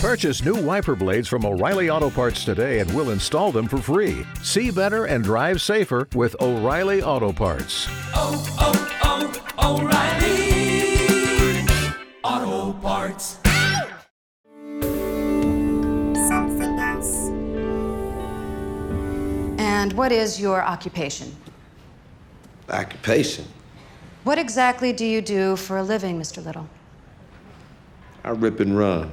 Purchase new wiper blades from O'Reilly Auto Parts today and we'll install them for free. See better and drive safer with O'Reilly Auto Parts. oh, oh, oh, O'Reilly Auto Parts. Something else. And what is your occupation? Occupation. What exactly do you do for a living, Mr. Little? I rip and run.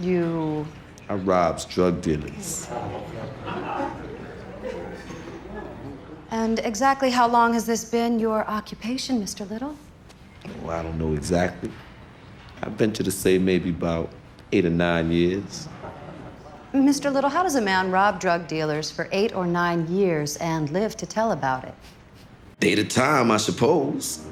You. I robs drug dealers. And exactly how long has this been your occupation, Mr. Little? Well, I don't know exactly. I venture to say maybe about eight or nine years. Mr. Little, how does a man rob drug dealers for eight or nine years and live to tell about it? Day to time, I suppose.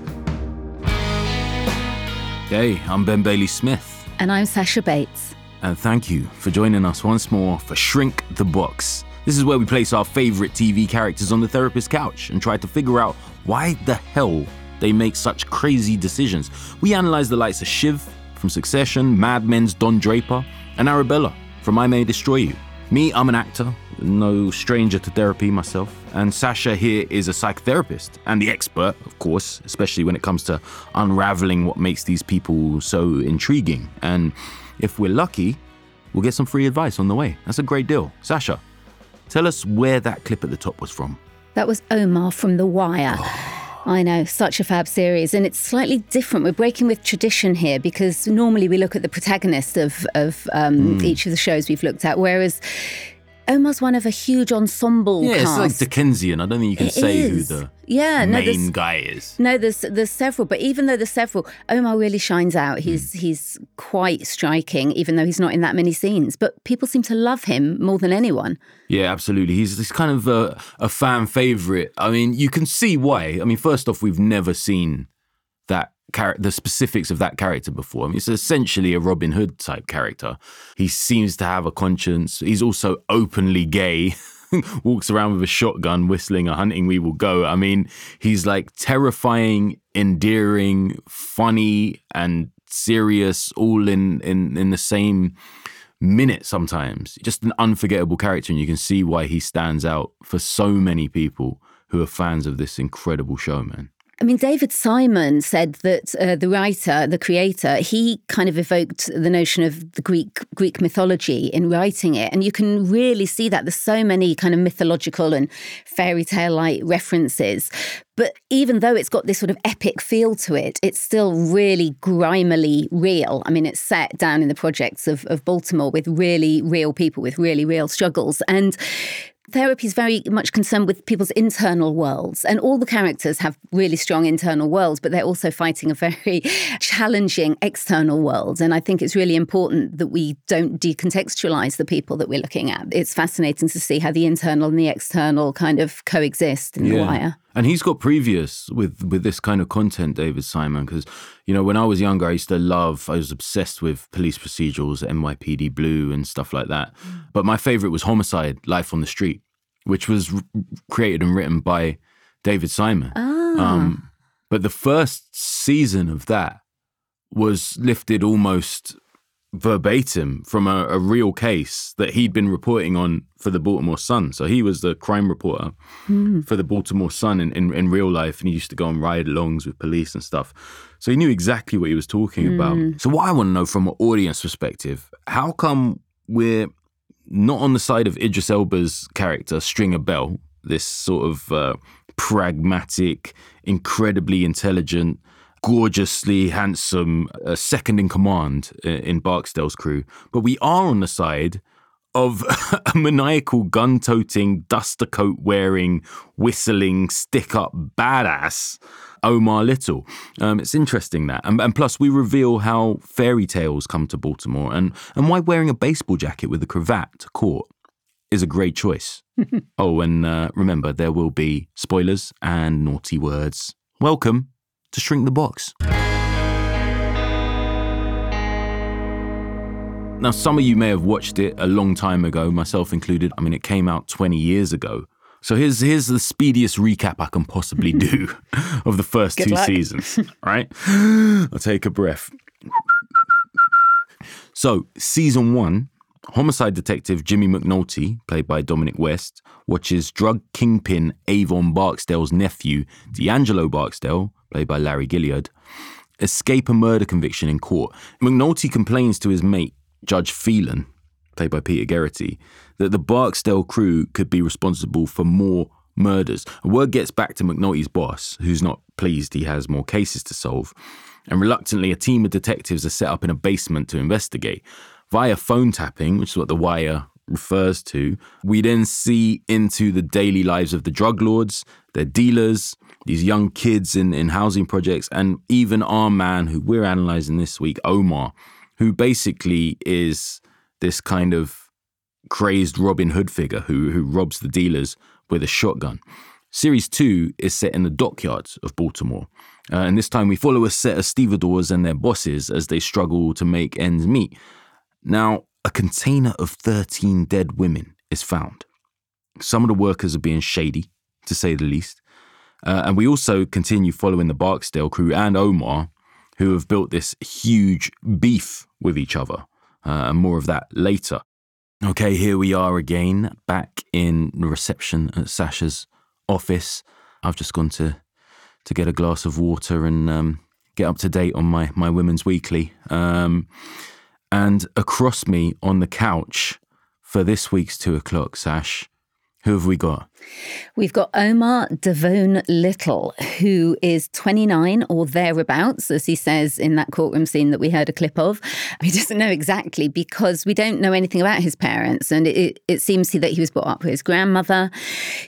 Hey, I'm Ben Bailey Smith, And I'm Sasha Bates. And thank you for joining us once more for Shrink the Box. This is where we place our favorite TV characters on the therapist couch and try to figure out why the hell they make such crazy decisions. We analyze the likes of Shiv from Succession, Mad Men's Don Draper, and Arabella from I May Destroy You. Me, I'm an actor, no stranger to therapy myself, and Sasha here is a psychotherapist and the expert, of course, especially when it comes to unraveling what makes these people so intriguing. And if we're lucky, we'll get some free advice on the way. That's a great deal. Sasha, tell us where that clip at the top was from. That was Omar from The Wire. Oh. I know, such a fab series, and it's slightly different. We're breaking with tradition here because normally we look at the protagonist of of um, each of the shows we've looked at, whereas Omar's one of a huge ensemble Yeah, cast. it's like Dickensian. I don't think you can It say is. who the Yeah, no, main there's- guy is. No, there's there's several, but even though there's several, Omar really shines out. Hmm. He's he's quite striking, even though he's not in that many scenes. But people seem to love him more than anyone. Yeah, absolutely. He's this kind of a, a fan favorite. I mean, you can see why. I mean, first off, we've never seen that char- the specifics of that character before. I mean, it's essentially a Robin Hood type character. He seems to have a conscience. He's also openly gay. Walks around with a shotgun, whistling a hunting we will go. I mean, he's like terrifying, endearing, funny, and serious, all in in in the same minute sometimes. Just an unforgettable character, and you can see why he stands out for so many people who are fans of this incredible show, man. I mean, David Simon said that uh, the writer, the creator, he kind of evoked the notion of the Greek Greek mythology in writing it, and you can really see that. There's so many kind of mythological and fairy tale like references, but even though it's got this sort of epic feel to it, it's still really grimily real. I mean, it's set down in the projects of, of Baltimore with really real people with really real struggles, and therapy is very much concerned with people's internal worlds and all the characters have really strong internal worlds but they're also fighting a very challenging external world. And i think it's really important that we don't decontextualize the people that we're looking at. It's fascinating to see how the internal and the external kind of coexist in the wire And he's got previous with with this kind of content, David Simon, because you know when I was younger, I used to love, I was obsessed with police procedurals, NYPD Blue, and stuff like that. But my favorite was Homicide: Life on the Street, which was r- created and written by David Simon. Um, but the first season of that was lifted almost verbatim from a, a real case that he'd been reporting on for the Baltimore Sun. So he was the crime reporter for the Baltimore Sun in, in, in real life, and he used to go on ride alongs with police and stuff. So he knew exactly what he was talking about. So what I want to know from an audience perspective, how come we're not on the side of Idris Elba's character, Stringer Bell, this sort of uh, pragmatic, incredibly intelligent, gorgeously handsome uh, second in command in Barksdale's crew, but we are on the side of a maniacal gun toting, duster coat wearing, whistling, stick up badass Omar Little. Um, it's interesting that. And, and plus, we reveal how fairy tales come to Baltimore and, and why wearing a baseball jacket with a cravat to court is a great choice. oh, and uh, remember, there will be spoilers and naughty words. Welcome to Shrink the Box. Now, some of you may have watched it a long time ago, myself included. I mean, it came out 20 years ago. So here's here's the speediest recap I can possibly do of the first two luck. seasons. Right? I'll take a breath. So, season one, homicide detective Jimmy McNulty, played by Dominic West, watches drug kingpin Avon Barksdale's nephew, D'Angelo Barksdale, played by Larry Gilliard, escape a murder conviction in court. McNulty complains to his mate, Judge Phelan, played by Peter Gerety, that the Barksdale crew could be responsible for more murders. Word gets back to McNulty's boss, who's not pleased he has more cases to solve. And reluctantly, a team of detectives are set up in a basement to investigate. Via phone tapping, which is what The Wire refers to, we then see into the daily lives of the drug lords, their dealers, these young kids in, in housing projects, and even our man who we're analyzing this week, Omar, who basically is this kind of crazed Robin Hood figure who, who robs the dealers with a shotgun. Series 2 is set in the dockyards of Baltimore. Uh, and this time we follow a set of stevedores and their bosses as they struggle to make ends meet. Now, a container of 13 dead women is found. Some of the workers are being shady, to say the least. Uh, and we also continue following the Barksdale crew and Omar, who have built this huge beef with each other. Uh, and more of that later. Okay, here we are again, back in the reception at Sasha's office. I've just gone to to get a glass of water and um, get up to date on my my Women's Weekly. Um, and across me on the couch for this week's two o'clock, Sash, who have we got? We've got Omar Devone Little, who is 29 or thereabouts, as he says in that courtroom scene that we heard a clip of. He doesn't know exactly because we don't know anything about his parents. And it, it seems that he was brought up with his grandmother.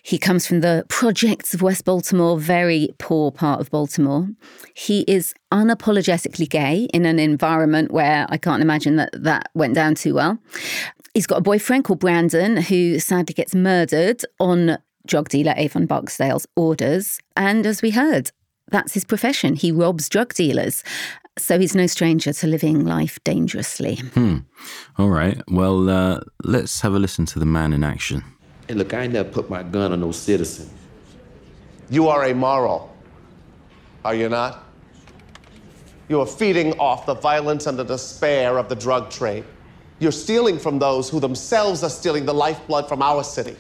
He comes from the projects of West Baltimore, very poor part of Baltimore. He is unapologetically gay in an environment where I can't imagine that that went down too well. He's got a boyfriend called Brandon who sadly gets murdered on drug dealer Avon Barksdale's orders. And as we heard, that's his profession. He robs drug dealers. So he's no stranger to living life dangerously. Hmm. All right. Well, uh, let's have a listen to the man in action. And look, I never put my gun on no citizen. You are amoral, are you not? You are feeding off the violence and the despair of the drug trade. You're stealing from those who themselves are stealing the lifeblood from our city.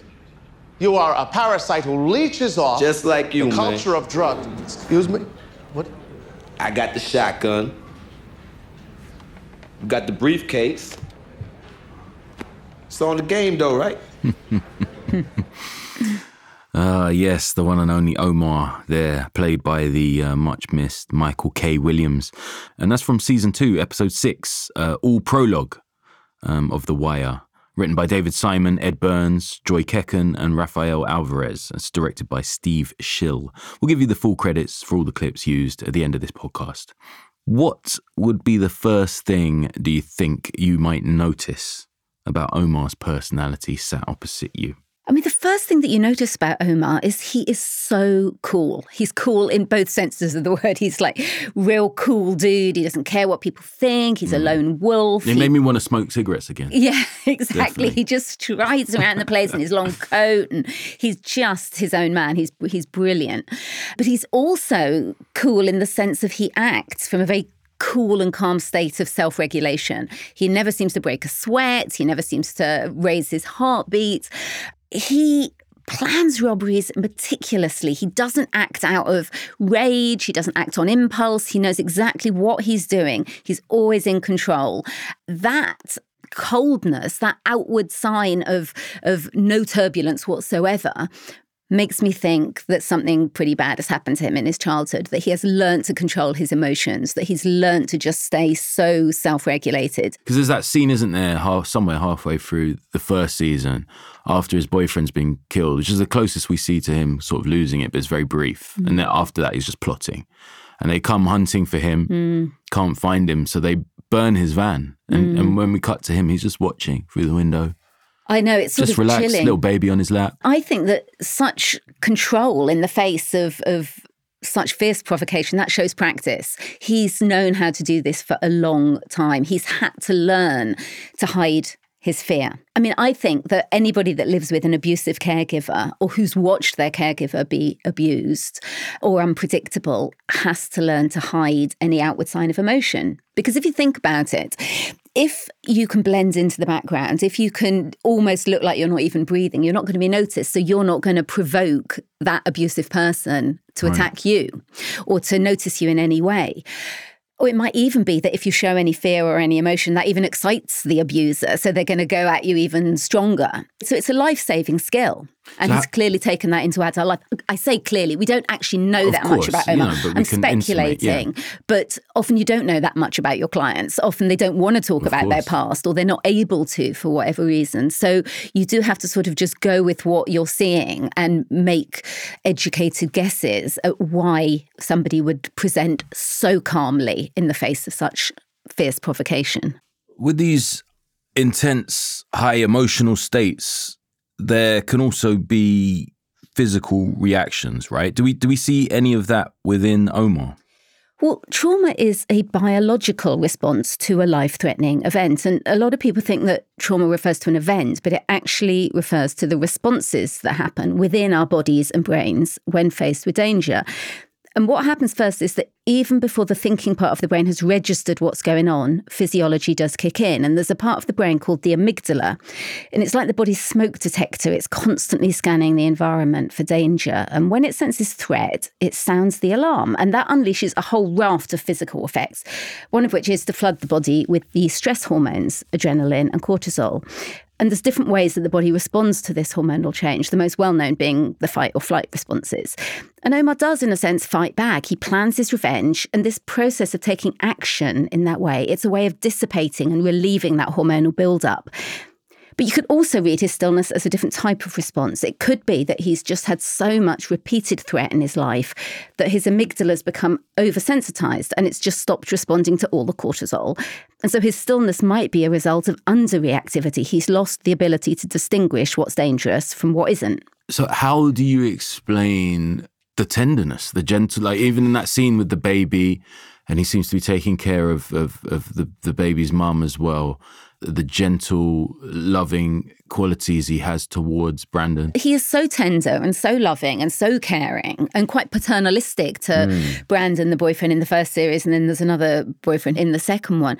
You are a parasite who leeches off Just like you, the man. culture of drugs. Excuse me? What? I got the shotgun. Got the briefcase. It's on the game though, right? Ah, yes, the one and only Omar there, played by the uh, much missed Michael K. Williams. And that's from season two, episode six, uh, all prologue um, of The Wire. Written by David Simon, Ed Burns, Joy Kecken, and Rafael Alvarez. It's directed by Steve Shill. We'll give you the full credits for all the clips used at the end of this podcast. What would be the first thing do you think you might notice about Omar's personality sat opposite you? I mean, the first thing that you notice about Omar is he is so cool. He's cool in both senses of the word. He's like real cool dude. He doesn't care what people think. He's a mm. lone wolf. It He- made me want to smoke cigarettes again. yeah, exactly. Definitely. He just strides around the place in his long coat, and he's just his own man. He's he's brilliant, but he's also cool in the sense of he acts from a very cool and calm state of self-regulation. He never seems to break a sweat. He never seems to raise his heartbeat. He plans robberies meticulously. He doesn't act out of rage. He doesn't act on impulse. He knows exactly what he's doing. He's always in control. That coldness, that outward sign of of no turbulence whatsoever makes me think that something pretty bad has happened to him in his childhood, that he has learned to control his emotions, that he's learned to just stay so self-regulated. Because there's that scene, isn't there, half, somewhere halfway through the first season, after his boyfriend's been killed, which is the closest we see to him sort of losing it, but it's very brief. Mm. And then after that, he's just plotting. And they come hunting for him, mm. can't find him, so they burn his van. And, mm. and when we cut to him, he's just watching through the window, I know it's sort just of relaxed, chilling. little baby on his lap. I think that such control in the face of of such fierce provocation that shows practice. He's known how to do this for a long time. He's had to learn to hide his fear. I mean, I think that anybody that lives with an abusive caregiver or who's watched their caregiver be abused or unpredictable has to learn to hide any outward sign of emotion. Because if you think about it, if you can blend into the background, if you can almost look like you're not even breathing, you're not going to be noticed. So you're not going to provoke that abusive person to Right. attack you or to notice you in any way. Or it might even be that if you show any fear or any emotion, that even excites the abuser. So they're going to go at you even stronger. So it's a life saving skill. And So he's how- clearly taken that into adult life. I say clearly, we don't actually know that course, much about you Omar. know, I'm intimate, yeah. speculating, but often you don't know that much about your clients. Often they don't want to talk Of about their past or they're not able to for whatever reason. So you do have to sort of just go with what you're seeing and make educated guesses at why somebody would present so calmly in the face of such fierce provocation. with these intense, high emotional states, there can also be physical reactions, right? Do we do we see any of that within Omar? Well, trauma is a biological response to a life threatening event. And a lot of people think that trauma refers to an event, but it actually refers to the responses that happen within our bodies and brains when faced with danger. And what happens first is that even before the thinking part of the brain has registered what's going on, physiology does kick in. And there's a part of the brain called the amygdala. And it's like the body's smoke detector. It's constantly scanning the environment for danger. And when it senses threat, it sounds the alarm. And that unleashes a whole raft of physical effects, one of which is to flood the body with the stress hormones, adrenaline and cortisol. And there's different ways that the body responds to this hormonal change, the most well known being the fight or flight responses. And Omar does, in a sense, fight back. He plans his revenge. And this process of taking action in that way, it's a way of dissipating and relieving that hormonal buildup. But you could also read his stillness as a different type of response. It could be that he's just had so much repeated threat in his life that his amygdala's become oversensitized and it's just stopped responding to all the cortisol. And so his stillness might be a result of underreactivity. He's lost the ability to distinguish what's dangerous from what isn't. So how do you explain the tenderness, the gentle like even in that scene with the baby and he seems to be taking care of of, of the, the baby's mum as well. The gentle, loving qualities he has towards Brandon. he is so tender and so loving and so caring and quite paternalistic to hmm. Brandon, the boyfriend in the first series, and then there's another boyfriend in the second one.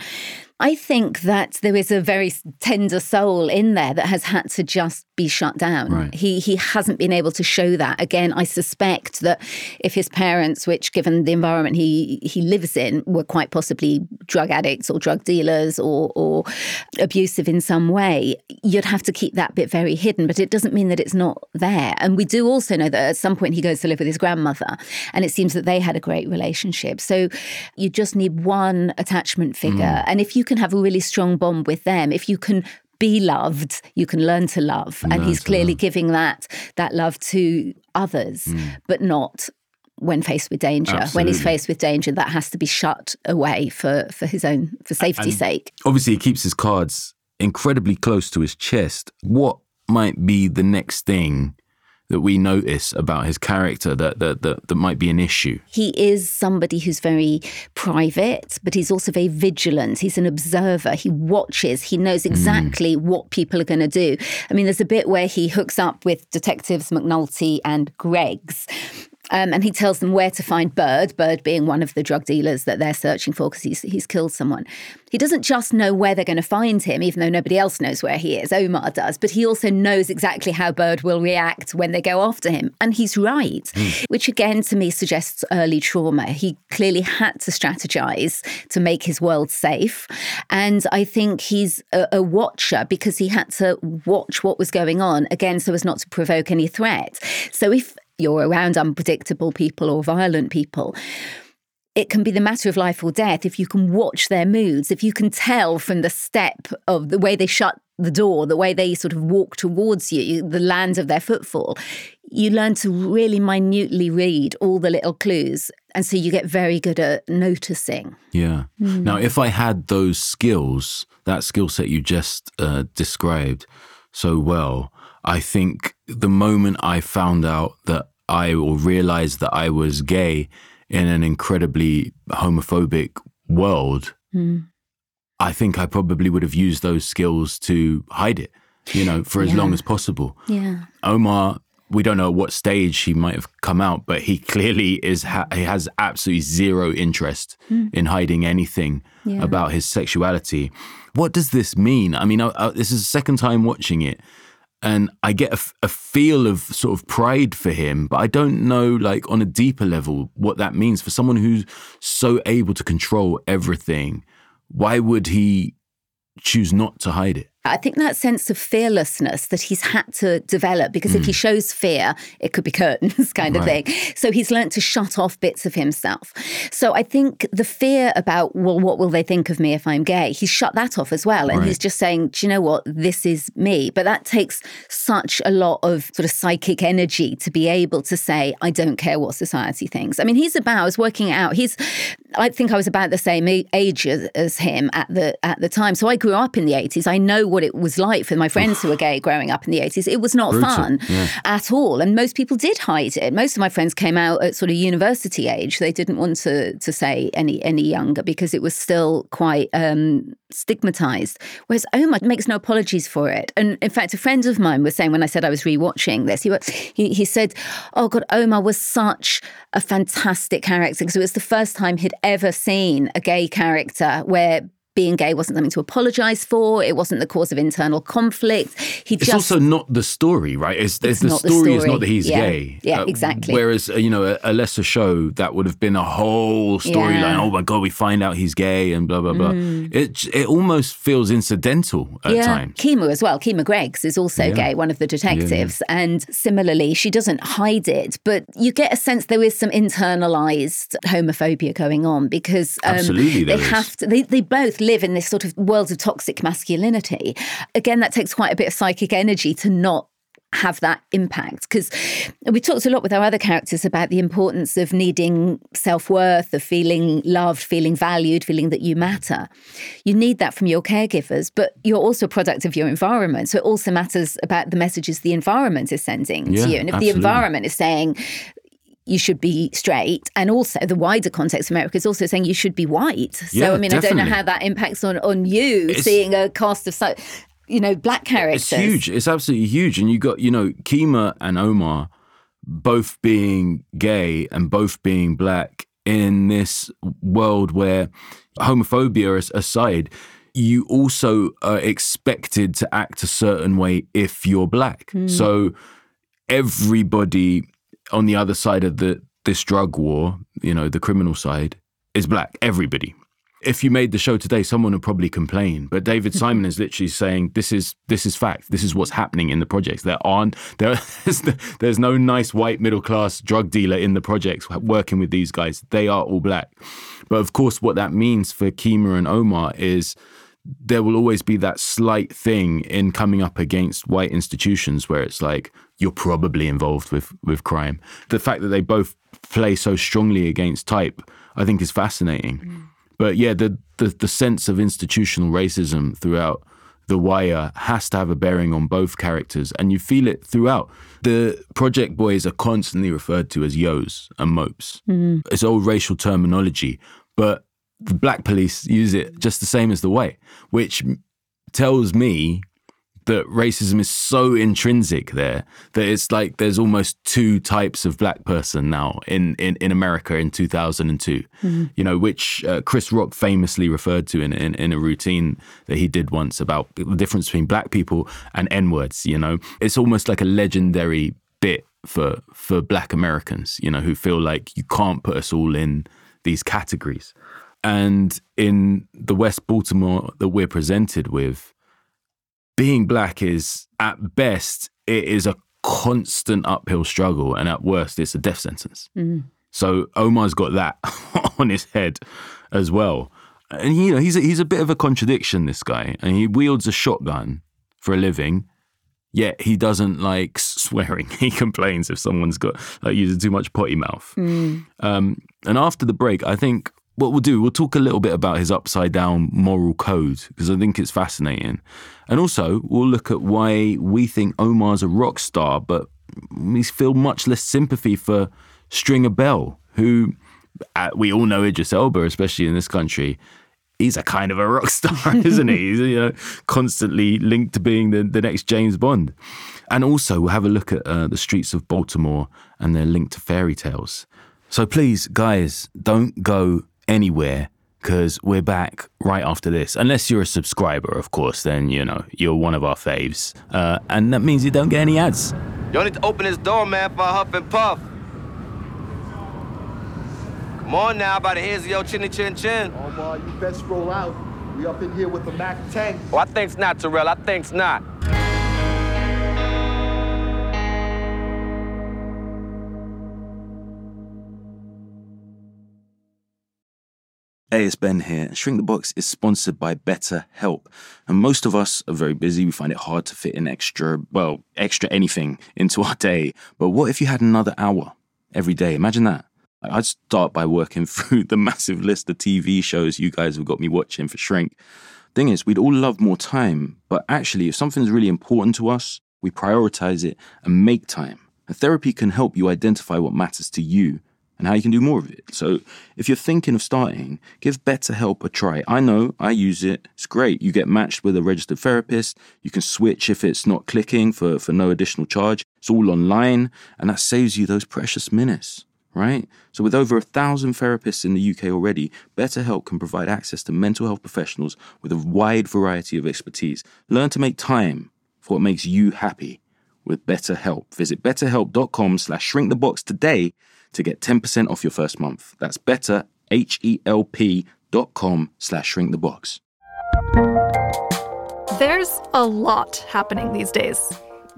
I think that there is a very tender soul in there that has had to just be shut down. Right. He he hasn't been able to show that. Again, I suspect that if his parents, which given the environment he he lives in, were quite possibly drug addicts or drug dealers or or abusive in some way, you'd have to keep that bit very hidden. But it doesn't mean that it's not there. And we do also know that at some point he goes to live with his grandmother, and it seems that they had a great relationship. So you just need one attachment figure, mm. and if you can have a really strong bond with them, if you can be loved, you can learn to love, and he's clearly love. giving that that love to others, hmm. but not when faced with danger. When he's faced with danger, that has to be shut away for for his own for safety's sake. Obviously, he keeps his cards incredibly close to his chest. What might be the next thing that we notice about his character that that that, that might be an issue? he is somebody who's very private, but he's also very vigilant. He's an observer. He watches. He knows hmm. exactly what people are going to do. I mean, there's a bit where he hooks up with detectives McNulty and Greggs. Um, and he tells them where to find Bird, Bird being one of the drug dealers that they're searching for because he's, he's killed someone. He doesn't just know where they're going to find him, even though nobody else knows where he is. Omar does, but he also knows exactly how Bird will react when they go after him. And he's right, which again to me suggests early trauma. He clearly had to strategize to make his world safe. And I think he's a, a watcher because he had to watch what was going on, again, so as not to provoke any threat. So if you're around unpredictable people or violent people, it can be the matter of life or death if you can watch their moods, if you can tell from the step of the way they shut the door, the way they sort of walk towards you, the land of their footfall, you learn to really minutely read all the little clues. And so you get very good at noticing. Yeah. Now, if I had those skills, that skill set you just uh, described so well, I think the moment I found out that I or realized that I was gay in an incredibly homophobic world, hmm. I think I probably would have used those skills to hide it, you know, for as long as possible. Yeah. Omar we don't know at what stage he might have come out, but he clearly is ha- he has absolutely zero interest hmm. in hiding anything Yeah. about his sexuality. What does this mean? I mean, I, I, this is the second time watching it, and I get a feel of sort of pride for him, but I don't know, like on a deeper level, what that means for someone who's so able to control everything. Why would he choose not to hide it? I think that sense of fearlessness that he's had to develop because if he hmm. shows fear, it could be curtains kind of thing. So he's learned to shut off bits of himself. So I think the fear about, well, what will they think of me if I'm gay? He's shut that off as well. And Right. he's just saying, do you know what? This is me. But that takes such a lot of sort of psychic energy to be able to say, I don't care what society thinks. I mean, he's about, I was working out, he's, I think I was about the same age as, as him at the at the time. So I grew up in the 80s. I know what it was like for my friends who were gay growing up in the 80s. It was not Brutal, fun yeah. at all. And most people did hide it. Most of my friends came out at sort of university age. They didn't want to to say any any younger because it was still quite um, stigmatized. Whereas Omar makes no apologies for it. And in fact, a friend of mine was saying when I said I was rewatching this, he he, he said, "Oh God, Omar was such a fantastic character because it was the first time he'd ever seen a gay character where." Being gay wasn't something to apologize for. It wasn't the cause of internal conflict. He It's just also not the story, right? It's, It's the, not the story is not that he's Yeah. gay. Yeah, exactly. Whereas, uh, you know, a, a lesser show that would have been a whole storyline. Yeah. Mm. Oh my god, we find out he's gay and blah blah blah. It it almost feels incidental at yeah, times. Kima as well. Kima Greggs is also Yeah. gay, one of the detectives. And similarly, she doesn't hide it, but you get a sense there is some internalized homophobia going on because um, Absolutely they is. have to, they, they both live in this sort of world of toxic masculinity. Again, that takes quite a bit of psychic energy to not have that impact because we talked a lot with our other characters about the importance of needing self-worth of feeling loved feeling valued feeling that you matter you need that from your caregivers but you're also a product of your environment so it also matters about the messages the environment is sending Yeah, to you and if absolutely. the environment is saying you should be straight and also the wider context of america is also saying you should be white so Yeah, i mean i don't know how that impacts on on you It's- seeing a cast of so you know black characters It's huge. It's absolutely huge. And you got, you know, Kima and Omar both being gay and both being black in this world where homophobia as- aside, you also are expected to act a certain way if you're black. Hmm. So everybody on the other side of the this drug war, you know, the criminal side, is black. Everybody. If you made the show today, someone would probably complain. But David Simon is literally saying this is this is fact. This is what's happening in the projects. There aren't there, there's, there's no nice white middle class drug dealer in the projects working with these guys. They are all black. But of course, what that means for Kima and Omar is there will always be that slight thing in coming up against white institutions where it's like you're probably involved with with crime. The fact that they both play so strongly against type, I think, is fascinating. Mm. But yeah, the, the the sense of institutional racism throughout the wire has to have a bearing on both characters, and you feel it throughout. The Project Boys are constantly referred to as yos and mopes. Mm. It's old racial terminology, but the black police use it just the same as the white, which tells me that racism is so intrinsic there that it's like there's almost two types of black person now in in, in America in 2002 you know which uh, Chris Rock famously referred to in, in in a routine that he did once about the difference between black people and n-words you know? It's almost like a legendary bit for for black Americans you know who feel like you can't put us all in these categories. And in the West Baltimore that we're presented with being black is at best it is a constant uphill struggle and at worst it's a death sentence. So omar's got that on his head as well. And you know he's a, he's a bit of a contradiction this guy and he wields a shotgun for a living yet he doesn't like swearing. He complains if someone's got like using too much potty mouth. Um, and after the break, I think what we'll do, we'll talk a little bit about his upside down moral code because I think it's fascinating. And also, we'll look at why we think Omar's a rock star, but we feel much less sympathy for Stringer Bell, who uh, we all know Idris Elba, especially in this country. He's a kind of a rock star, isn't he? He's you know constantly linked to being the, the next James Bond. And also, we'll have a look at uh, the streets of Baltimore and their link to fairy tales. So please, guys, don't go anywhere because we're back right after this. Unless you're a subscriber, of course, then, you know, you're one of our faves. Uh, and that means you don't get any ads. Y'all need to open this door, man, for a huff and puff. Come on now, by the heads of your chinny chin chin. Omar, you best roll out. We up in here with the Mac tank. Oh, I think's not, Terrell. I think's not. Hey, it's Ben here. Shrink the Box is sponsored by BetterHelp. And most of us are very busy. We find it hard to fit in extra, well, extra anything into our day. But what if you had another hour every day? Imagine that. I'd start by working through the massive list of TV shows you guys have got me watching for Shrink. Thing is, we'd all love more time, but actually, if something's really important to us, we prioritize it and make time. And therapy can help you identify what matters to you and how you can do more of it. So, if you're thinking of starting, give BetterHelp a try. I know, I use it. It's great. You get matched with a registered therapist. You can switch if it's not clicking for, for no additional charge. It's all online, and that saves you those precious minutes right? So, with over a thousand therapists in the UK already, BetterHelp can provide access to mental health professionals with a wide variety of expertise. Learn to make time for what makes you happy with BetterHelp. Visit betterhelp.com slash shrinkthebox today to get 10% off your first month. That's better, H-E-L-P dot com slash box. There's a lot happening these days.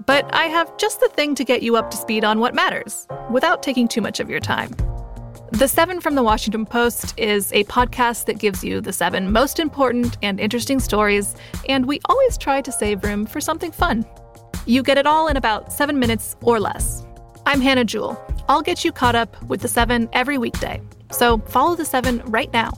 But I have just the thing to get you up to speed on what matters without taking too much of your time. The Seven from the Washington Post is a podcast that gives you the seven most important and interesting stories, and we always try to save room for something fun. You get it all in about seven minutes or less. I'm Hannah Jewell. I'll get you caught up with the seven every weekday. So follow the seven right now.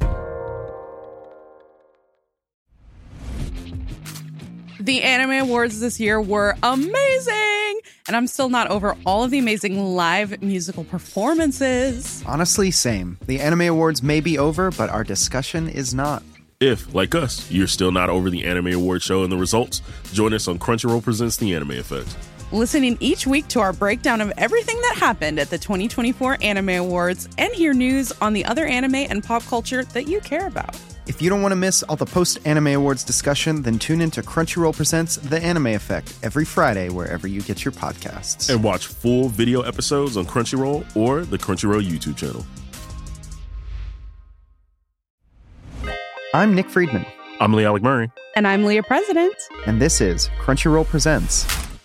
The Anime Awards this year were amazing, and I'm still not over all of the amazing live musical performances. Honestly, same. The Anime Awards may be over, but our discussion is not. If, like us, you're still not over the Anime Award show and the results, join us on Crunchyroll Presents The Anime Effect. Listening each week to our breakdown of everything that happened at the 2024 Anime Awards and hear news on the other anime and pop culture that you care about. If you don't want to miss all the post Anime Awards discussion, then tune into Crunchyroll Presents The Anime Effect every Friday wherever you get your podcasts. And watch full video episodes on Crunchyroll or the Crunchyroll YouTube channel. I'm Nick Friedman. I'm Lee Alec Murray. And I'm Leah President. And this is Crunchyroll Presents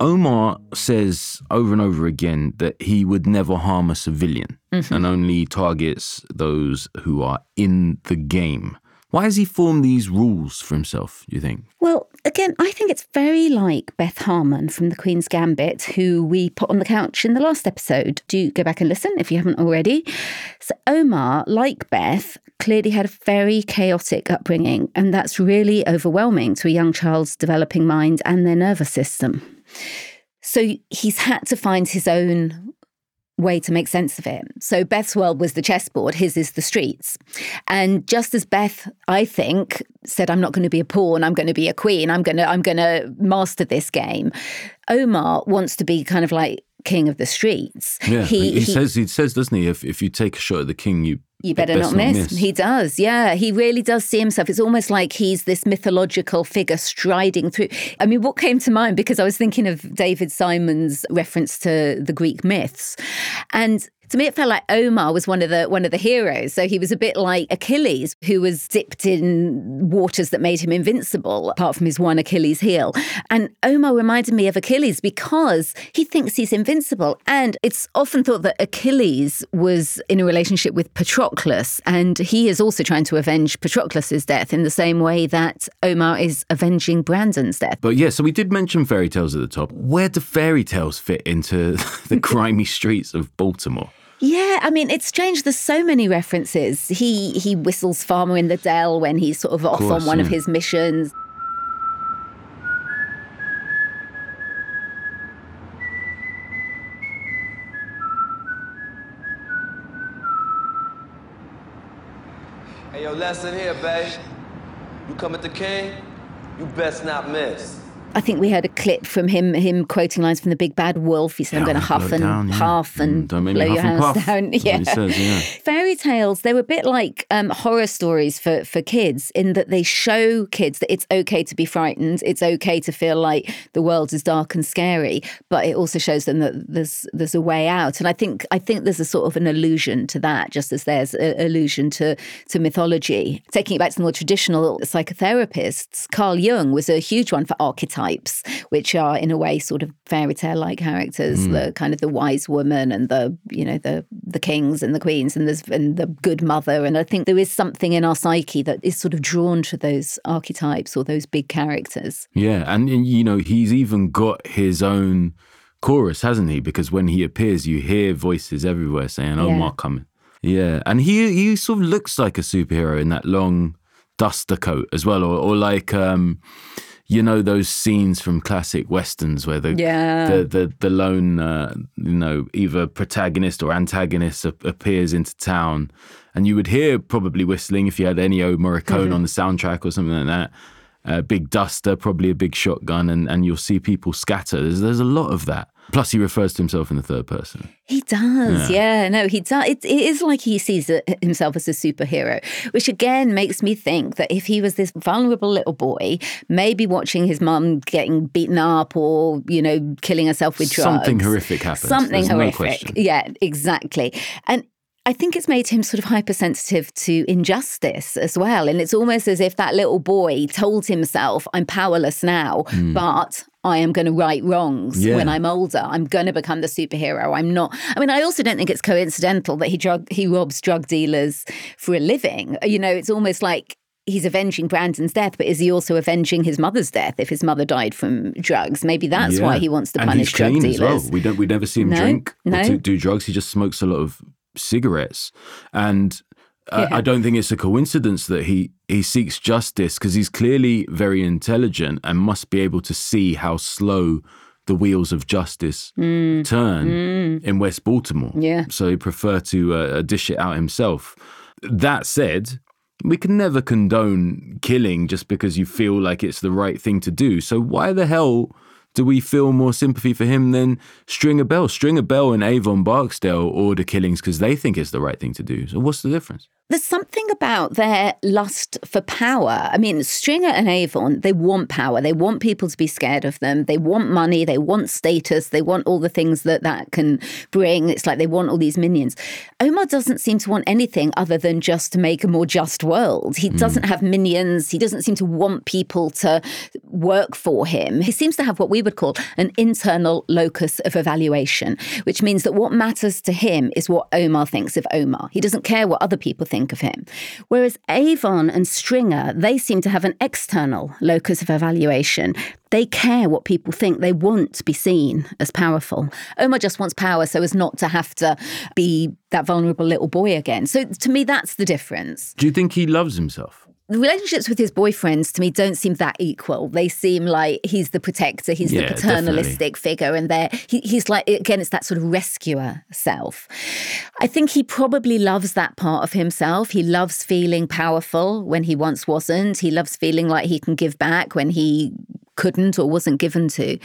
Omar says over and over again that he would never harm a civilian mm-hmm. and only targets those who are in the game. Why has he formed these rules for himself, you think? Well, again, I think it's very like Beth Harmon from The Queen's Gambit, who we put on the couch in the last episode. Do go back and listen if you haven't already. So, Omar, like Beth, clearly had a very chaotic upbringing, and that's really overwhelming to a young child's developing mind and their nervous system. So, he's had to find his own way to make sense of it. So Beth's world was the chessboard, his is the streets. And just as Beth, I think, said, I'm not going to be a pawn, I'm going to be a queen, I'm gonna I'm gonna master this game. Omar wants to be kind of like king of the streets. Yeah. He, he, he says he says, doesn't he, if if you take a shot at the king, you You better not not miss. miss. He does, yeah. He really does see himself. It's almost like he's this mythological figure striding through. I mean, what came to mind because I was thinking of David Simon's reference to the Greek myths, and to me, it felt like Omar was one of the one of the heroes. So he was a bit like Achilles, who was dipped in waters that made him invincible, apart from his one Achilles heel. And Omar reminded me of Achilles because he thinks he's invincible. And it's often thought that Achilles was in a relationship with Patroclus, and he is also trying to avenge Patroclus's death in the same way that Omar is avenging Brandon's death. But yeah, so we did mention fairy tales at the top. Where do fairy tales fit into the grimy streets of Baltimore? Yeah, I mean, it's strange. There's so many references. He he whistles Farmer in the Dell when he's sort of off course, on one of his missions. Lesson here, babe. You come at the king, you best not miss. I think we heard a clip from him him quoting lines from the Big Bad Wolf. He said, "I'm going to huff and down, yeah. puff and Mm, blow your house puff. down." He says, yeah. Fairy tales, they were a bit like um, horror stories for, for kids in that they show kids that it's okay to be frightened, it's okay to feel like the world is dark and scary, but it also shows them that there's there's a way out. And I think I think there's a sort of an allusion to that, just as there's an allusion to to mythology. Taking it back to the more traditional psychotherapists, Carl Jung was a huge one for archetypes, which are in a way sort of fairy tale like characters, Mm. the kind of the wise woman and the you know the the kings and the queens and there's and the good mother. And I think there is something in our psyche that is sort of drawn to those archetypes or those big characters. Yeah, and and, you know he's even got his own chorus, hasn't he? Because when he appears, you hear voices everywhere saying Yeah. "Omar coming." Yeah, and he he sort of looks like a superhero in that long duster coat as well, or, or like um, you know those scenes from classic westerns where the Yeah. the the, the lone uh, you know either protagonist or antagonist ap- appears into town, and you would hear probably whistling if you had Ennio Morricone Mhm. on the soundtrack or something like that. A big duster, probably a big shotgun, and, and you'll see people scatter. There's, there's a lot of that. Plus, he refers to himself in the third person. He does, Yeah. yeah. No, he does. It, it is like he sees himself as a superhero, which again makes me think that if he was this vulnerable little boy, maybe watching his mum getting beaten up or you know killing herself with drugs, Something horrific happens. Something There's horrific. question. Yeah, exactly. And I think it's made him sort of hypersensitive to injustice as well. And it's almost as if that little boy told himself, I'm powerless now, Hmm. but I am going to right wrongs Yeah. when I'm older. I'm going to become the superhero. I'm not. I mean, I also don't think it's coincidental that he drug he robs drug dealers for a living. You know, it's almost like he's avenging Brandon's death, but is he also avenging his mother's death if his mother died from drugs? Maybe that's why he wants to and punish drug dealers. As well. We don't. We never see him No, drink or no. to do drugs. He just smokes a lot of cigarettes, and uh, Yeah. I don't think it's a coincidence that he he seeks justice because he's clearly very intelligent and must be able to see how slow the wheels of justice Mm. turn Mm. in West Baltimore. Yeah. So he prefer to uh, dish it out himself. That said. We can never condone killing just because you feel like it's the right thing to do. So why the hell do we feel more sympathy for him than Stringer Bell? Stringer Bell and Avon Barksdale order killings because they think it's the right thing to do. So what's the difference? There's something about their lust for power. I mean, Stringer and Avon, they want power. They want people to be scared of them. They want money. They want status. They want all the things that that can bring. It's like they want all these minions. Omar doesn't seem to want anything other than just to make a more just world. He hmm. doesn't have minions. He doesn't seem to want people to work for him. He seems to have what we would call an internal locus of evaluation, which means that what matters to him is what Omar thinks of Omar. He doesn't care what other people think of him. Whereas Avon and Stringer, they seem to have an external locus of evaluation. They care what people think. They want to be seen as powerful. Omar just wants power so as not to have to be that vulnerable little boy again. So to me, that's the difference Do you think he loves himself? The relationships with his boyfriends to me don't seem that equal. They seem like he's the protector, he's Yeah, the paternalistic figure, and they're he, he's like again, it's that sort of rescuer self. I think he probably loves that part of himself. He loves feeling powerful when he once wasn't. He loves feeling like he can give back when he couldn't or wasn't given to.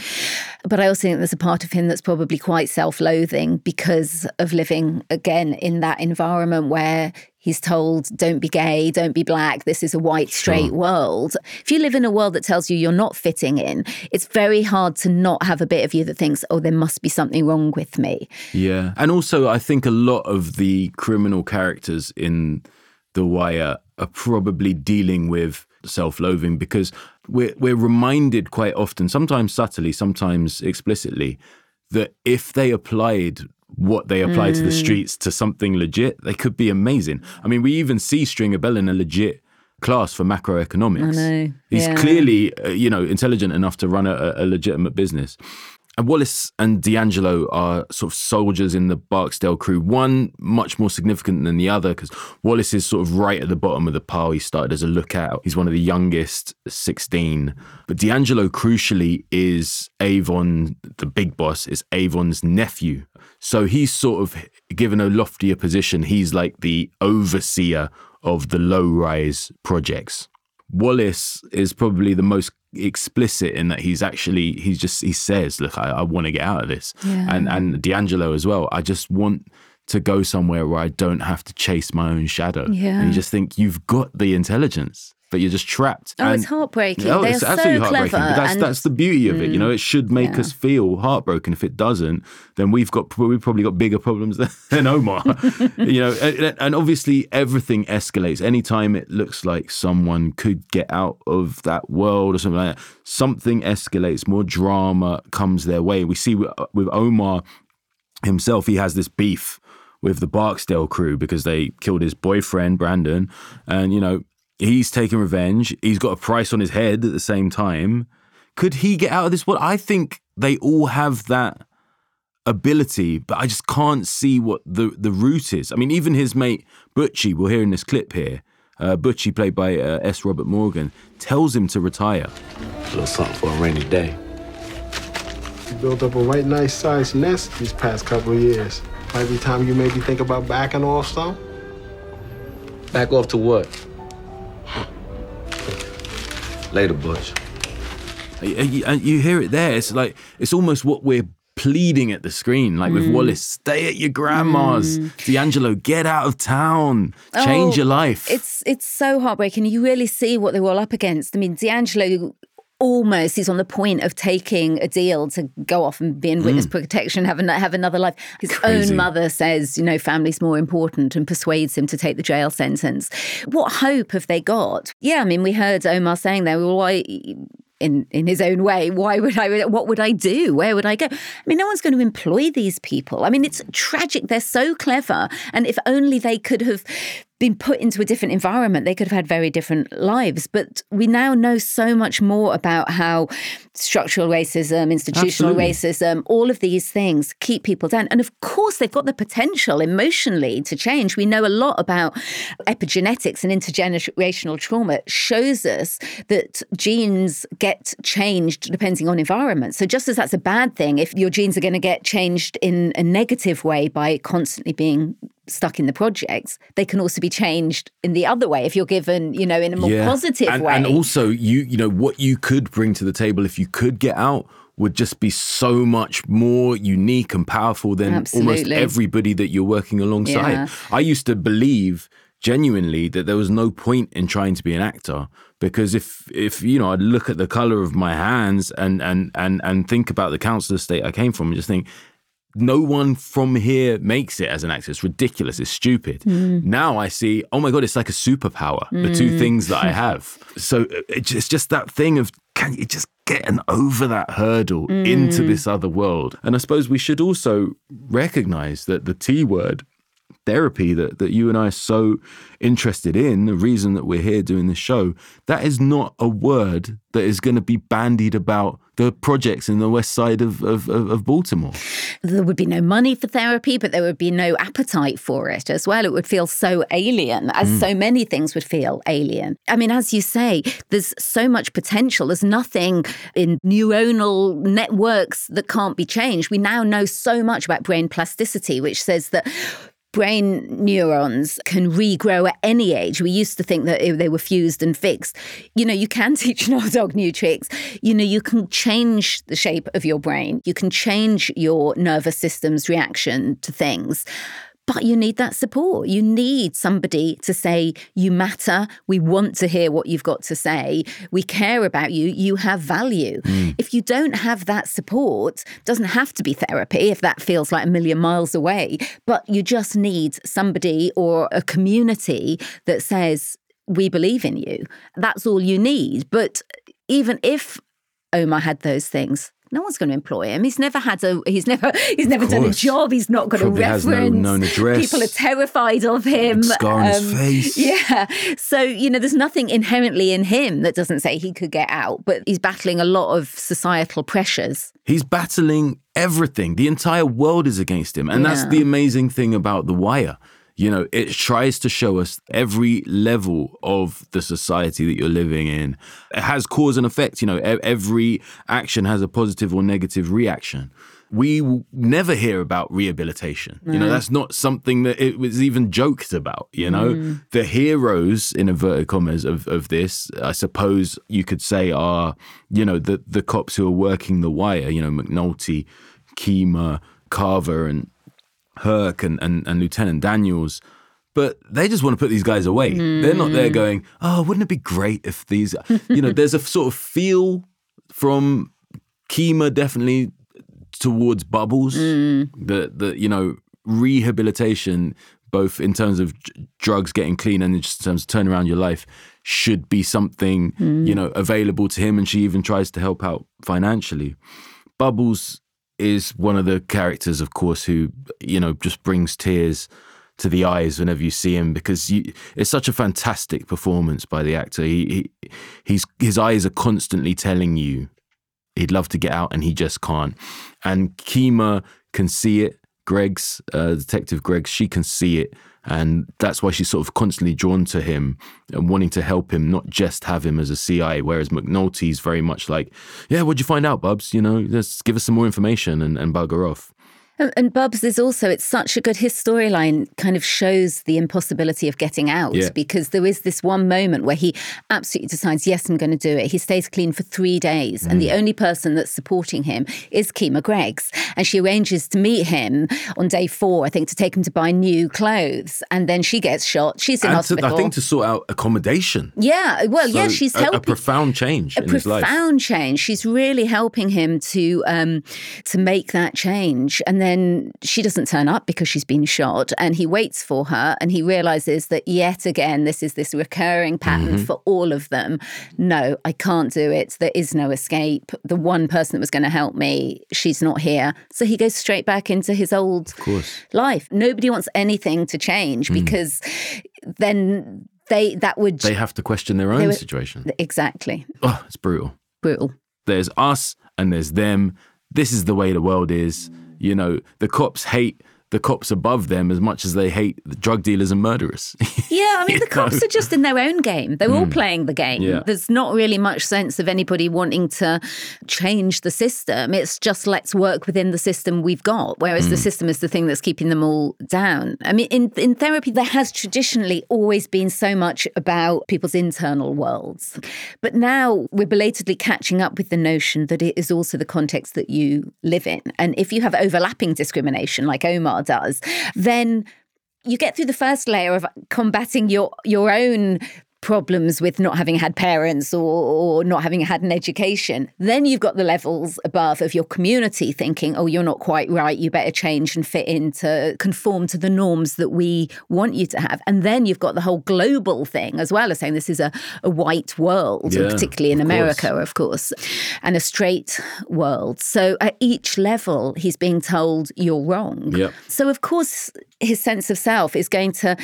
But I also think there's a part of him that's probably quite self loathing because of living again in that environment where he's told, don't be gay, don't be black, this is a white, straight sure. world. If you live in a world that tells you you're not fitting in, it's very hard to not have a bit of you that thinks, oh, there must be something wrong with me. Yeah. And also, I think a lot of the criminal characters in The Wire are probably dealing with self loathing because we're, we're reminded quite often, sometimes subtly, sometimes explicitly, that if they applied what they apply mm. to the mm. streets to something legit, they could be amazing. I mean, we even see Stringer Bell in a legit class for macroeconomics. He's yeah. clearly, uh, you know, intelligent enough to run a, a legitimate business. And Wallace and D'Angelo are sort of soldiers in the Barksdale crew, one much more significant than the other because Wallace is sort of right at the bottom of the pile. He started as a lookout. He's one of the youngest, 16. But D'Angelo, crucially, is Avon, the big boss, is Avon's nephew. So he's sort of given a loftier position. He's like the overseer of the low rise projects. Wallace is probably the most explicit in that he's actually he's just he says, "Look, I, I want to get out of this," yeah. and and D'Angelo as well. I just want to go somewhere where I don't have to chase my own shadow. Yeah. And you just think you've got the intelligence but you're just trapped. Oh, and, it's heartbreaking. Oh, it's absolutely so heartbreaking. But that's and, that's the beauty of it. You know, it should mm, make yeah. us feel heartbroken. If it doesn't, then we've got we've probably got bigger problems than Omar. you know, and, and, obviously everything escalates anytime it looks like someone could get out of that world or something like that. Something escalates, more drama comes their way. We see with, with Omar himself, he has this beef with the Barksdale crew because they killed his boyfriend Brandon, and you know He's taking revenge. He's got a price on his head at the same time. Could he get out of this? Well, I think they all have that ability, but I just can't see what the the route is. I mean, even his mate Butchie, we'll hear in this clip here. Uh, Butchie, played by uh, S. Robert Morgan, tells him to retire. A little something for a rainy day. You built up a right nice sized nest these past couple of years. Might be time you maybe think about backing off some. Back off to what? Later, Butch. And you hear it there. It's like it's almost what we're pleading at the screen, like mm. with Wallace, stay at your grandma's. Mm. D'Angelo, get out of town. Change oh, your life. It's it's so heartbreaking. You really see what they're all up against. I mean, D'Angelo almost he's on the point of taking a deal to go off and be in witness mm. protection, have, an, have another life. His Crazy. own mother says, you know, family's more important and persuades him to take the jail sentence. What hope have they got? Yeah, I mean, we heard Omar saying there, well, why in in his own way why would i what would i do where would i go i mean no one's going to employ these people i mean it's tragic they're so clever and if only they could have been put into a different environment, they could have had very different lives. But we now know so much more about how structural racism, institutional Absolutely. racism, all of these things keep people down. And of course, they've got the potential emotionally to change. We know a lot about epigenetics and intergenerational trauma it shows us that genes get changed depending on environment. So just as that's a bad thing, if your genes are going to get changed in a negative way by constantly being stuck in the projects, they can also be changed in the other way if you're given, you know, in a more yeah. positive and, way. And also, you, you know, what you could bring to the table if you could get out would just be so much more unique and powerful than Absolutely. almost everybody that you're working alongside. Yeah. I used to believe genuinely that there was no point in trying to be an actor because if if you know I'd look at the color of my hands and and and and think about the council estate I came from and just think no one from here makes it as an actor. It's ridiculous. It's stupid. Mm. Now I see, oh my God, it's like a superpower, mm. the two mm. things that I have. So it's just that thing of, can you just get an over that hurdle mm. into this other world? And I suppose we should also recognize that the T word therapy that, that you and I are so interested in, the reason that we're here doing this show, that is not a word that is going to be bandied about the projects in the west side of, of, of, Baltimore. There would be no money for therapy, but there would be no appetite for it as well. It would feel so alien, as mm. so many things would feel alien. I mean, as you say, there's so much potential. There's nothing in neuronal networks that can't be changed. We now know so much about brain plasticity, which says that brain neurons can regrow at any age. We used to think that they were fused and fixed. You know, you can teach an old dog new tricks. You know, you can change the shape of your brain, you can change your nervous system's reaction to things. But you need that support. You need somebody to say, You matter. We want to hear what you've got to say. We care about you. You have value. Mm. If you don't have that support, doesn't have to be therapy if that feels like a million miles away, but you just need somebody or a community that says, We believe in you. That's all you need. But even if Omar had those things, no one's going to employ him. He's never had a. He's never. He's never done a job. He's not got Probably a reference. Has no known address. People are terrified of him. Scar on um, his face. Yeah. So you know, there's nothing inherently in him that doesn't say he could get out, but he's battling a lot of societal pressures. He's battling everything. The entire world is against him, and yeah. that's the amazing thing about The Wire you know, it tries to show us every level of the society that you're living in. It has cause and effect. You know, every action has a positive or negative reaction. We never hear about rehabilitation. Mm. You know, that's not something that it was even joked about. You know, mm. the heroes, in inverted commas, of, of this, I suppose you could say, are, you know, the, the cops who are working the wire, you know, McNulty, Kima, Carver, and Herc and, and, and Lieutenant Daniels, but they just want to put these guys away. Mm. They're not there hmm. going, oh, wouldn't it be great if these, you know, there's a sort of feel from Kima definitely towards Bubbles mm. that, that, you know, rehabilitation, both in terms of drugs getting clean and just in terms of turning around your life, should be something, mm. you know, available to him. And she even tries to help out financially. Bubbles is one of the characters, of course, who you know just brings tears to the eyes whenever you see him because you, it's such a fantastic performance by the actor. He, he his eyes are constantly telling you he'd love to get out and he just can't. And Kima can see it. Greg's uh, detective Greg, she can see it and that's why she's sort of constantly drawn to him and wanting to help him, not just have him as a CI. Whereas McNulty's very much like, yeah, what'd you find out, Bubs? You know, just give us some more information and, and bugger off. And, Bubs is also, it's such a good, his storyline kind of shows the impossibility of getting out yeah. because there is this one moment where he absolutely decides, yes, I'm going to do it. He stays clean for three days. Mm. And the mm. only person that's supporting him is Kima Greggs. And she arranges to meet him on day four, I think, to take him to buy new clothes. And then she gets shot. She's in and hospital. To, I think to sort out accommodation. Yeah. Well, so yeah, she's helping. A profound change a profound change. She's really helping him to um, to make that change. And then then she doesn't turn up because she's been shot and he waits for her and he realizes that yet again this is this recurring pattern mm-hmm. for all of them. No i can't do it. There is no escape. The one person that was going to help me she's not here. So he goes straight back into his old life. Nobody wants anything to change mm. because then they that would they have to question their own situation. Exactly. Oh it's brutal. Brutal. There's us and there's them. This is the way the world is you know, the cops hate the cops above them as much as they hate the drug dealers and murderers. yeah, I mean, the cops know? are just in their own game. They're mm. all playing the game. Yeah. There's not really much sense of anybody wanting to change the system. It's just let's work within the system we've got, whereas mm. the system is the thing that's keeping them all down. I mean, in, in therapy, there has traditionally always been so much about people's internal worlds. But now we're belatedly catching up with the notion that it is also the context that you live in. And if you have overlapping discrimination, like Omar does, then you get through the first layer of combating your your own problems with not having had parents or, or, not having had an education. Then you've got the levels above of your community thinking, oh, you're not quite right. You better change and fit in to conform to the norms that we want you to have. And then you've got the whole global thing as well as saying this is a, a white world, yeah, particularly in of America, course. of course, and a straight world. So at each level, he's being told you're wrong. Yep. So, of course, his sense of self is going to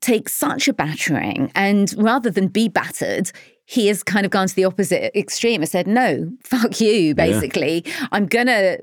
take such a battering and rather than be battered he has kind of gone to the opposite extreme and said no fuck you basically. Yeah. i'm gonna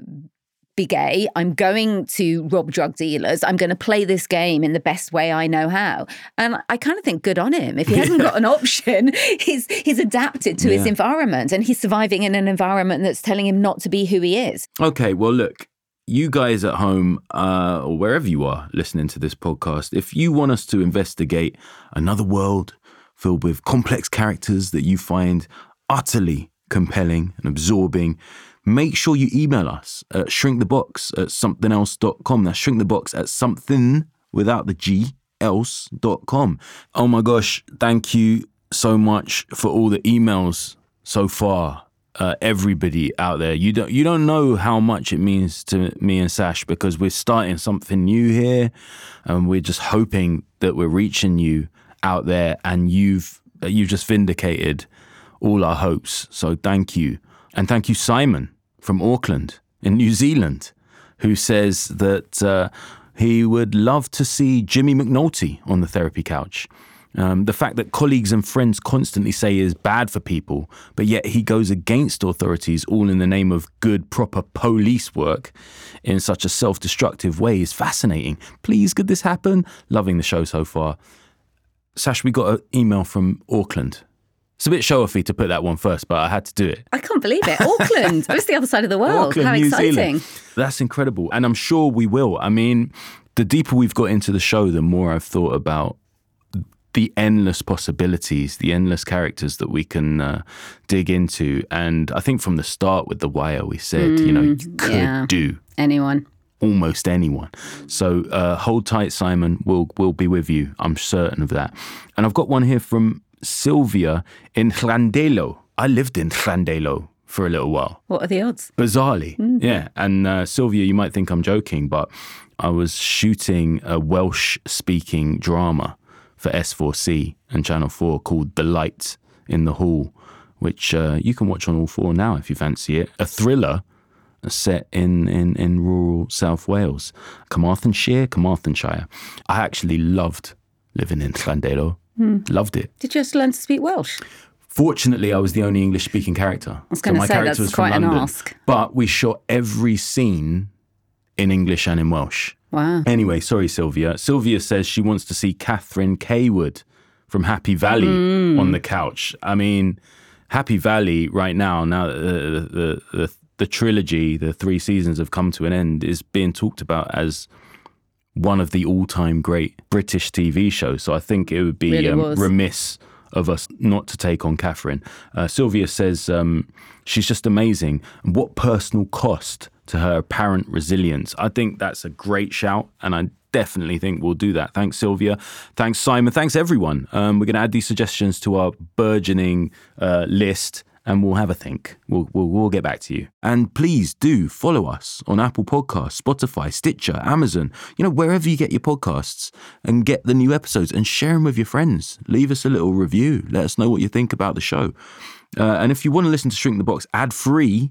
be gay. I'm going to rob drug dealers. I'm going to play this game in the best way i know how. And i kind of think good on him. If he hasn't got an option he's he's adapted to yeah. his environment and he's surviving in an environment that's telling him not to be who he is. Okay well look you guys at home, uh, or wherever you are listening to this podcast, if you want us to investigate another world filled with complex characters that you find utterly compelling and absorbing, make sure you email us at shrinkthebox at somethingelse.com. That's shrinkthebox at something without the G else.com. Oh my gosh, thank you so much for all the emails so far. Uh, everybody out there, you don't you don't know how much it means to me and Sash because we're starting something new here, and we're just hoping that we're reaching you out there, and you've you've just vindicated all our hopes. So thank you, and thank you, Simon from Auckland in New Zealand, who says that uh, he would love to see Jimmy McNulty on the therapy couch. Um, the fact that colleagues and friends constantly say is bad for people, but yet he goes against authorities all in the name of good, proper police work in such a self destructive way is fascinating. Please, could this happen? Loving the show so far. Sash, we got an email from Auckland. It's a bit show offy to put that one first, but I had to do it. I can't believe it. Auckland. It's the other side of the world. Auckland, How exciting. Zealand. That's incredible. And I'm sure we will. I mean, the deeper we've got into the show, the more I've thought about the endless possibilities, the endless characters that we can uh, dig into. And I think from the start with The Wire, we said, you know, you Mm, could yeah. do Anyone. almost anyone. So uh, hold tight, Simon. We'll we'll be with you. I'm certain of that. And I've got one here from Sylvia in Llandeilo. I lived in Llandeilo for a little while. What are the odds? Bizarrely, Mm. yeah. And uh, Sylvia, you might think I'm joking, but I was shooting a Welsh-speaking drama for S4C and Channel 4 called The Light in the Hall, which uh, you can watch on all four now if you fancy it. A thriller set in, in, in rural South Wales, Carmarthenshire, Carmarthenshire. I actually loved living in Llandeilo. Hmm. Loved it. Did you just learn to speak Welsh? Fortunately, I was the only English speaking character. I was gonna say, that's quite an ask. But we shot every scene in English and in Welsh. Wow. Anyway, sorry, Sylvia. Sylvia says she wants to see Catherine Cawood from Happy Valley Mm. on the couch. I mean, Happy Valley right now, now that the, the, the, the trilogy, the three seasons have come to an end, is being talked about as one of the all time great British TV shows. So I think it would be Really um, remiss of us not to take on Catherine. Uh, Sylvia says um, she's just amazing. What personal cost to her apparent resilience? I think that's a great shout, and I definitely think we'll do that. Thanks, Sylvia. Thanks, Simon. Thanks, everyone. Um, we're going to add these suggestions to our burgeoning uh, list. And we'll have a think. We'll, we'll, we'll get back to you. And please do follow us on Apple Podcasts, Spotify, Stitcher, Amazon, you know, wherever you get your podcasts and get the new episodes and share them with your friends. Leave us a little review. Let us know what you think about the show. Uh, and if you want to listen to Shrink the Box ad free,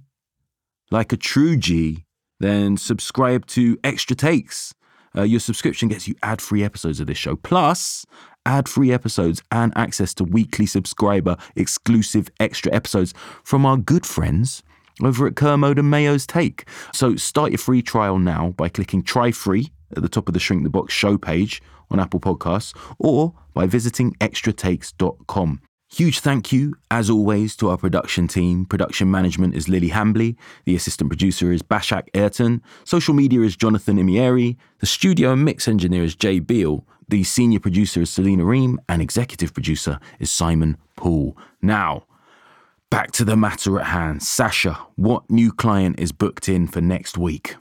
like a true G, then subscribe to Extra Takes. Uh, your subscription gets you ad free episodes of this show, plus ad free episodes and access to weekly subscriber exclusive extra episodes from our good friends over at Kermode and Mayo's Take. So start your free trial now by clicking try free at the top of the Shrink the Box show page on Apple Podcasts or by visiting extratakes.com. Huge thank you, as always, to our production team. Production management is Lily Hambley. The assistant producer is Bashak Ayrton. Social media is Jonathan Imieri. The studio and mix engineer is Jay Beale. The senior producer is Selena Ream. And executive producer is Simon Poole. Now, back to the matter at hand. Sasha, what new client is booked in for next week?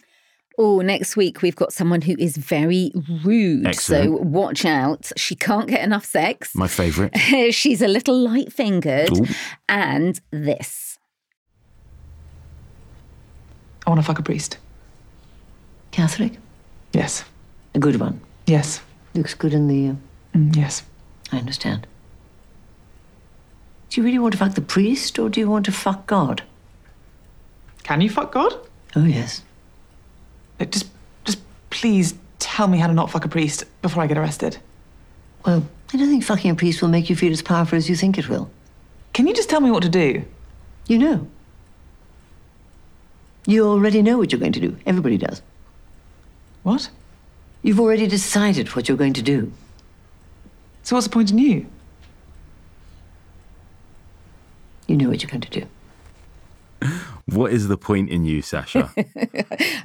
Oh, next week we've got someone who is very rude. So watch out. She can't get enough sex. My favourite. She's a little light fingered. And this. I want to fuck a priest. Catholic? Yes. A good one? Yes. Looks good in the. Uh... Mm, yes. I understand. Do you really want to fuck the priest or do you want to fuck God? Can you fuck God? Oh, yes. Uh, Just, just please tell me how to not fuck a priest before I get arrested. Well, I don't think fucking a priest will make you feel as powerful as you think it will. Can you just tell me what to do? You know. You already know what you're going to do. Everybody does. What? You've already decided what you're going to do. So what's the point in you? You know what you're going to do. What is the point in you, Sasha?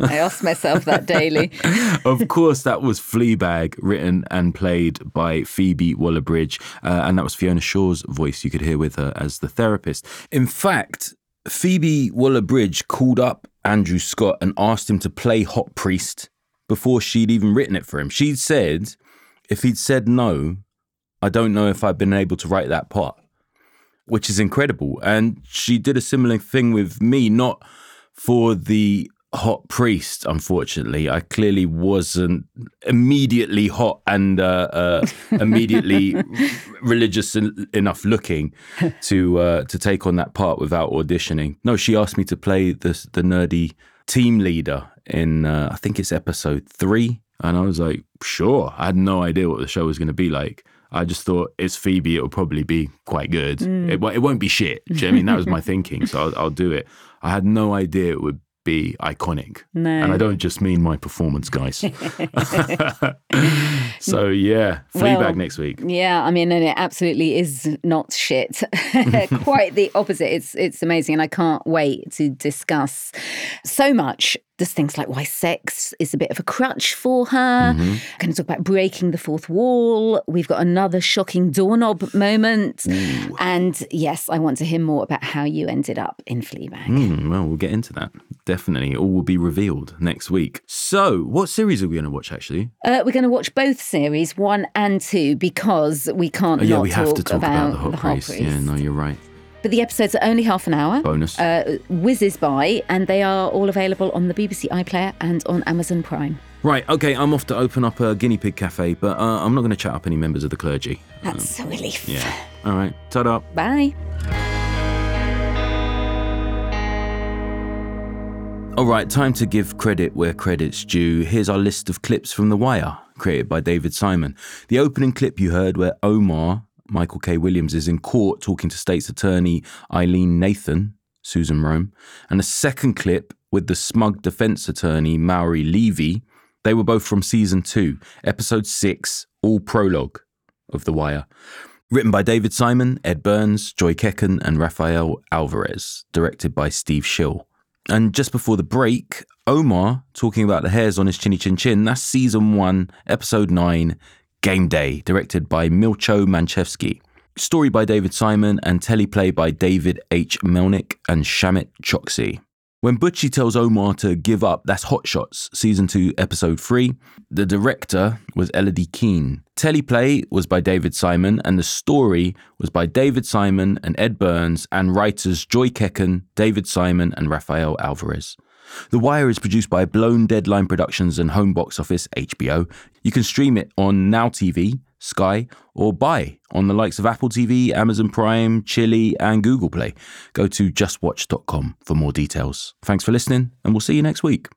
I ask myself that daily. of course, that was Fleabag, written and played by Phoebe Waller Bridge. Uh, and that was Fiona Shaw's voice you could hear with her as the therapist. In fact, Phoebe Waller Bridge called up Andrew Scott and asked him to play Hot Priest before she'd even written it for him. She'd said, if he'd said no, I don't know if I'd been able to write that part which is incredible. And she did a similar thing with me, not for the hot priest, unfortunately. I clearly wasn't immediately hot and uh, uh, immediately religious enough looking to uh, to take on that part without auditioning. No, she asked me to play the the nerdy team leader in uh, I think it's episode three, and I was like, sure. I had no idea what the show was going to be like. I just thought it's Phoebe. It'll probably be quite good. Mm. It, it won't be shit. Do you know what I mean, that was my thinking. So I'll, I'll do it. I had no idea it would be iconic. No. And I don't just mean my performance, guys. so yeah, Fleabag Well, next week. Yeah, I mean, and it absolutely is not shit. Quite the opposite. It's it's amazing, and I can't wait to discuss so much. There's things like why sex is a bit of a crutch for her. Mm-hmm. Going to talk about breaking the fourth wall. We've got another shocking doorknob moment, and yes, I want to hear more about how you ended up in Fleabag. Hmm, well, we'll get into that. Definitely. All will be revealed next week. So, what series are we going to watch actually? Uh, we're going to watch both series, one and two, because we can't. Oh, yeah, not we have to talk about, the Hot, the Hot. Priest. Yeah, no, you're right. But the episodes are only half an hour. Bonus. Uh, whizzes by, and they are all available on the BBC iPlayer and on Amazon Prime. Right, okay, I'm off to open up a guinea pig cafe, but uh, I'm not going to chat up any members of the clergy. That's a relief. Yeah. All right, ta-da. Bye. All right, time to give credit where credit's due. Here's our list of clips from The Wire, created by David Simon. The opening clip you heard where Omar, Michael K. Williams, is in court talking to State's Attorney Ilene Nathan, Susan Rome, and a second clip with the smug defense attorney Maori Levy. They were both from season two, episode six, all prologue of The Wire. Written by David Simon, Ed Burns, Joy Kecken, and Rafael Alvarez. Directed by Steve Shill. And just before the break, Omar talking about the hairs on his chinny chin chin. That's season one, episode nine, Game Day, directed by Milcho Manchevski. Story by David Simon and teleplay by David H. Melnick and Shamit Choksi. When Butchie tells Omar to give up, that's Hot Shots, season 2, episode 3. The director was Elodie Keene. Teleplay was by David Simon, and the story was by David Simon and Ed Burns, and writers Joy Kecken, David Simon, and Rafael Alvarez. The Wire is produced by Blown Deadline Productions and Home Box Office HBO. You can stream it on Now TV, Sky, or buy on the likes of Apple TV, Amazon Prime, Chili, and Google Play. Go to justwatch.com for more details. Thanks for listening, and we'll see you next week.